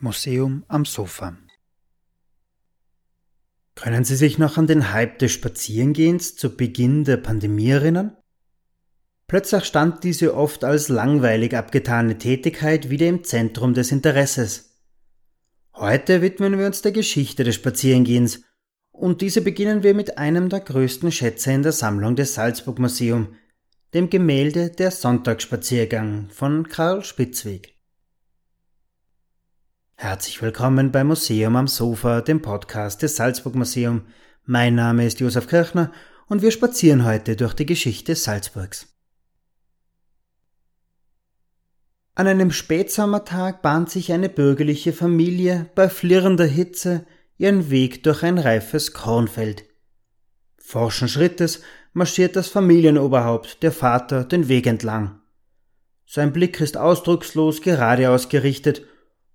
Museum am Sofa Können Sie sich noch an den Hype des Spazierengehens zu Beginn der Pandemie erinnern? Plötzlich stand diese oft als langweilig abgetane Tätigkeit wieder im Zentrum des Interesses. Heute widmen wir uns der Geschichte des Spazierengehens und diese beginnen wir mit einem der größten Schätze in der Sammlung des Salzburg Museum, dem Gemälde Der Sonntagsspaziergang von Karl Spitzweg. Herzlich willkommen beim Museum am Sofa, dem Podcast des Salzburg Museum. Mein Name ist Josef Kirchner und wir spazieren heute durch die Geschichte Salzburgs. An einem Spätsommertag bahnt sich eine bürgerliche Familie bei flirrender Hitze ihren Weg durch ein reifes Kornfeld. Forschen Schrittes marschiert das Familienoberhaupt, der Vater, den Weg entlang. Sein Blick ist ausdruckslos geradeaus gerichtet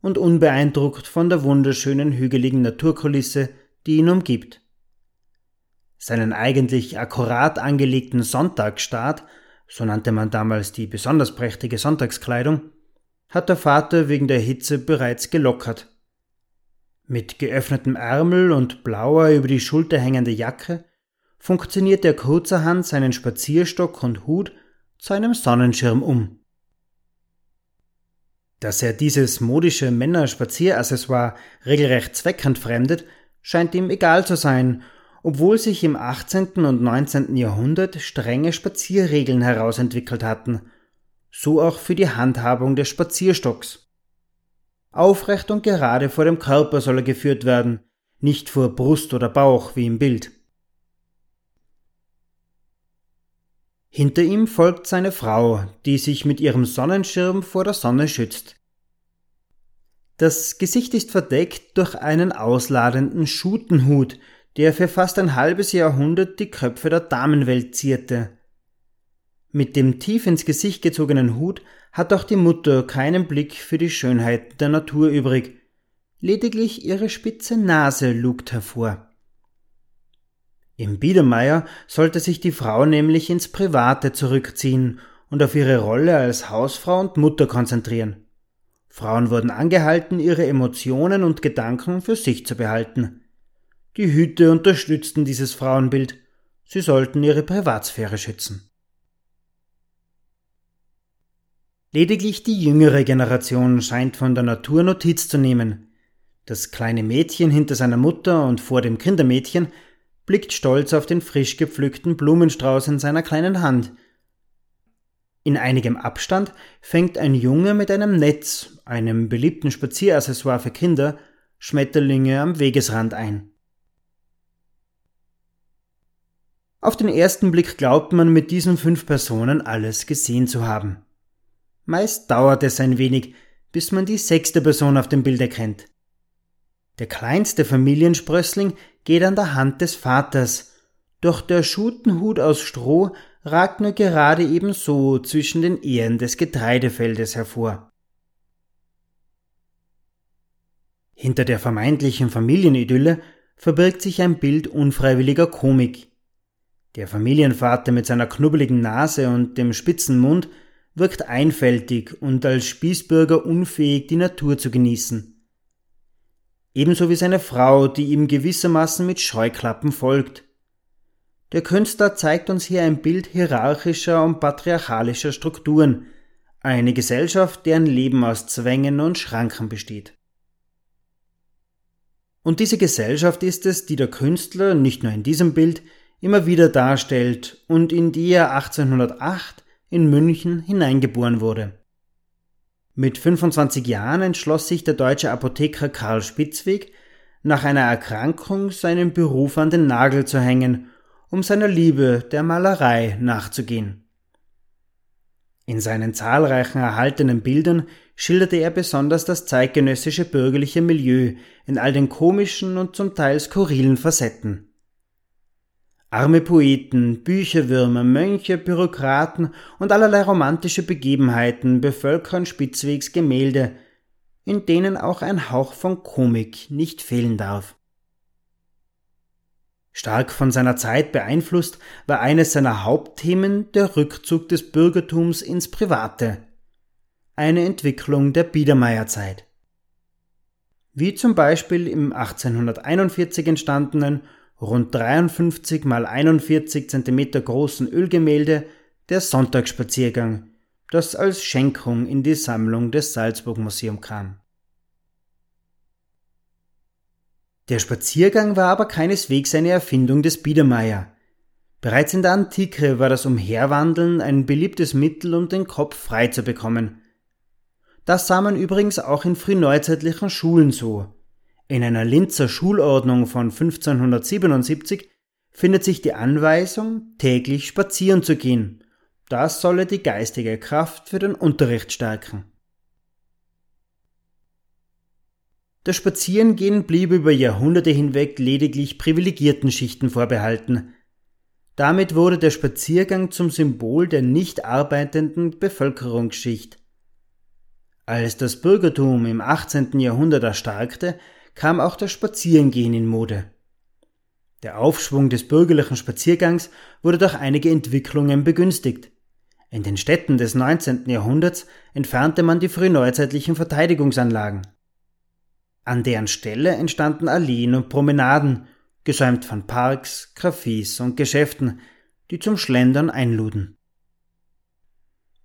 und unbeeindruckt von der wunderschönen hügeligen Naturkulisse, die ihn umgibt. Seinen eigentlich akkurat angelegten Sonntagsstaat so nannte man damals die besonders prächtige Sonntagskleidung, hat der Vater wegen der Hitze bereits gelockert. Mit geöffnetem Ärmel und blauer über die Schulter hängende Jacke funktioniert er kurzerhand seinen Spazierstock und Hut zu einem Sonnenschirm um. Dass er dieses modische Männerspizieraccessoire regelrecht zweckentfremdet, scheint ihm egal zu sein obwohl sich im 18. und 19. Jahrhundert strenge Spazierregeln herausentwickelt hatten, so auch für die Handhabung des Spazierstocks. Aufrecht und gerade vor dem Körper soll er geführt werden, nicht vor Brust oder Bauch wie im Bild. Hinter ihm folgt seine Frau, die sich mit ihrem Sonnenschirm vor der Sonne schützt. Das Gesicht ist verdeckt durch einen ausladenden Schutenhut, der für fast ein halbes Jahrhundert die Köpfe der Damenwelt zierte. Mit dem tief ins Gesicht gezogenen Hut hat auch die Mutter keinen Blick für die Schönheit der Natur übrig, lediglich ihre spitze Nase lugt hervor. Im Biedermeier sollte sich die Frau nämlich ins Private zurückziehen und auf ihre Rolle als Hausfrau und Mutter konzentrieren. Frauen wurden angehalten, ihre Emotionen und Gedanken für sich zu behalten. Die Hüte unterstützten dieses Frauenbild. Sie sollten ihre Privatsphäre schützen. Lediglich die jüngere Generation scheint von der Natur Notiz zu nehmen. Das kleine Mädchen hinter seiner Mutter und vor dem Kindermädchen blickt stolz auf den frisch gepflückten Blumenstrauß in seiner kleinen Hand. In einigem Abstand fängt ein Junge mit einem Netz, einem beliebten Spazieraccessoire für Kinder, Schmetterlinge am Wegesrand ein. Auf den ersten Blick glaubt man mit diesen fünf Personen alles gesehen zu haben. Meist dauert es ein wenig, bis man die sechste Person auf dem Bild erkennt. Der kleinste Familiensprössling geht an der Hand des Vaters, doch der Schutenhut aus Stroh ragt nur gerade ebenso zwischen den Ähren des Getreidefeldes hervor. Hinter der vermeintlichen Familienidylle verbirgt sich ein Bild unfreiwilliger Komik. Der Familienvater mit seiner knubbeligen Nase und dem spitzen Mund wirkt einfältig und als Spießbürger unfähig, die Natur zu genießen. Ebenso wie seine Frau, die ihm gewissermaßen mit Scheuklappen folgt. Der Künstler zeigt uns hier ein Bild hierarchischer und patriarchalischer Strukturen, eine Gesellschaft, deren Leben aus Zwängen und Schranken besteht. Und diese Gesellschaft ist es, die der Künstler nicht nur in diesem Bild, immer wieder darstellt und in die er 1808 in München hineingeboren wurde. Mit 25 Jahren entschloss sich der deutsche Apotheker Karl Spitzweg, nach einer Erkrankung seinen Beruf an den Nagel zu hängen, um seiner Liebe der Malerei nachzugehen. In seinen zahlreichen erhaltenen Bildern schilderte er besonders das zeitgenössische bürgerliche Milieu in all den komischen und zum Teil skurrilen Facetten. Arme Poeten, Bücherwürmer, Mönche, Bürokraten und allerlei romantische Begebenheiten bevölkern Spitzwegs Gemälde, in denen auch ein Hauch von Komik nicht fehlen darf. Stark von seiner Zeit beeinflusst war eines seiner Hauptthemen der Rückzug des Bürgertums ins Private. eine Entwicklung der Biedermeierzeit. Wie zum Beispiel im 1841 entstandenen, rund 53 mal 41 cm großen Ölgemälde Der Sonntagsspaziergang, das als Schenkung in die Sammlung des Salzburg Museum kam. Der Spaziergang war aber keineswegs eine Erfindung des Biedermeier. Bereits in der Antike war das Umherwandeln ein beliebtes Mittel, um den Kopf frei zu bekommen. Das sah man übrigens auch in frühneuzeitlichen Schulen so. In einer Linzer Schulordnung von 1577 findet sich die Anweisung, täglich spazieren zu gehen. Das solle die geistige Kraft für den Unterricht stärken. Das Spazierengehen blieb über Jahrhunderte hinweg lediglich privilegierten Schichten vorbehalten. Damit wurde der Spaziergang zum Symbol der nicht arbeitenden Bevölkerungsschicht. Als das Bürgertum im 18. Jahrhundert erstarkte, kam auch das Spazierengehen in Mode. Der Aufschwung des bürgerlichen Spaziergangs wurde durch einige Entwicklungen begünstigt. In den Städten des 19. Jahrhunderts entfernte man die frühneuzeitlichen Verteidigungsanlagen. An deren Stelle entstanden Alleen und Promenaden, gesäumt von Parks, Cafés und Geschäften, die zum Schlendern einluden.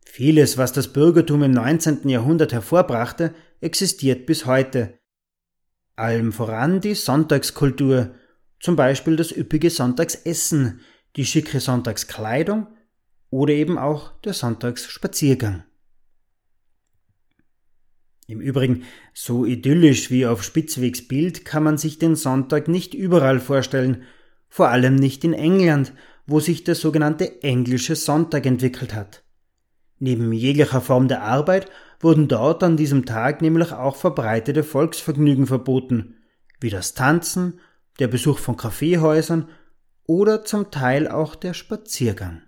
Vieles, was das Bürgertum im 19. Jahrhundert hervorbrachte, existiert bis heute. Allem voran die Sonntagskultur, zum Beispiel das üppige Sonntagsessen, die schicke Sonntagskleidung oder eben auch der Sonntagsspaziergang. Im Übrigen, so idyllisch wie auf Spitzwegs Bild kann man sich den Sonntag nicht überall vorstellen, vor allem nicht in England, wo sich der sogenannte englische Sonntag entwickelt hat. Neben jeglicher Form der Arbeit wurden dort an diesem Tag nämlich auch verbreitete Volksvergnügen verboten, wie das Tanzen, der Besuch von Kaffeehäusern oder zum Teil auch der Spaziergang.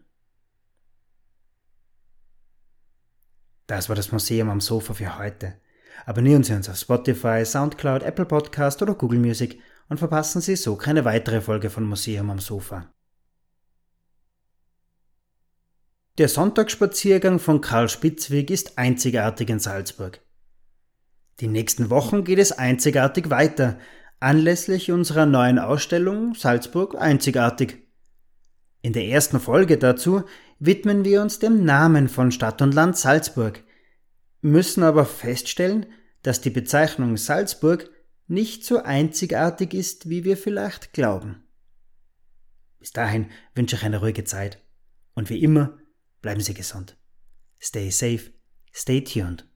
Das war das Museum am Sofa für heute. Abonnieren Sie uns auf Spotify, Soundcloud, Apple Podcast oder Google Music und verpassen Sie so keine weitere Folge von Museum am Sofa. Der Sonntagsspaziergang von Karl Spitzweg ist einzigartig in Salzburg. Die nächsten Wochen geht es einzigartig weiter, anlässlich unserer neuen Ausstellung Salzburg einzigartig. In der ersten Folge dazu widmen wir uns dem Namen von Stadt und Land Salzburg – müssen aber feststellen, dass die Bezeichnung Salzburg nicht so einzigartig ist, wie wir vielleicht glauben. Bis dahin wünsche ich eine ruhige Zeit und wie immer bleiben Sie gesund. Stay safe, stay tuned.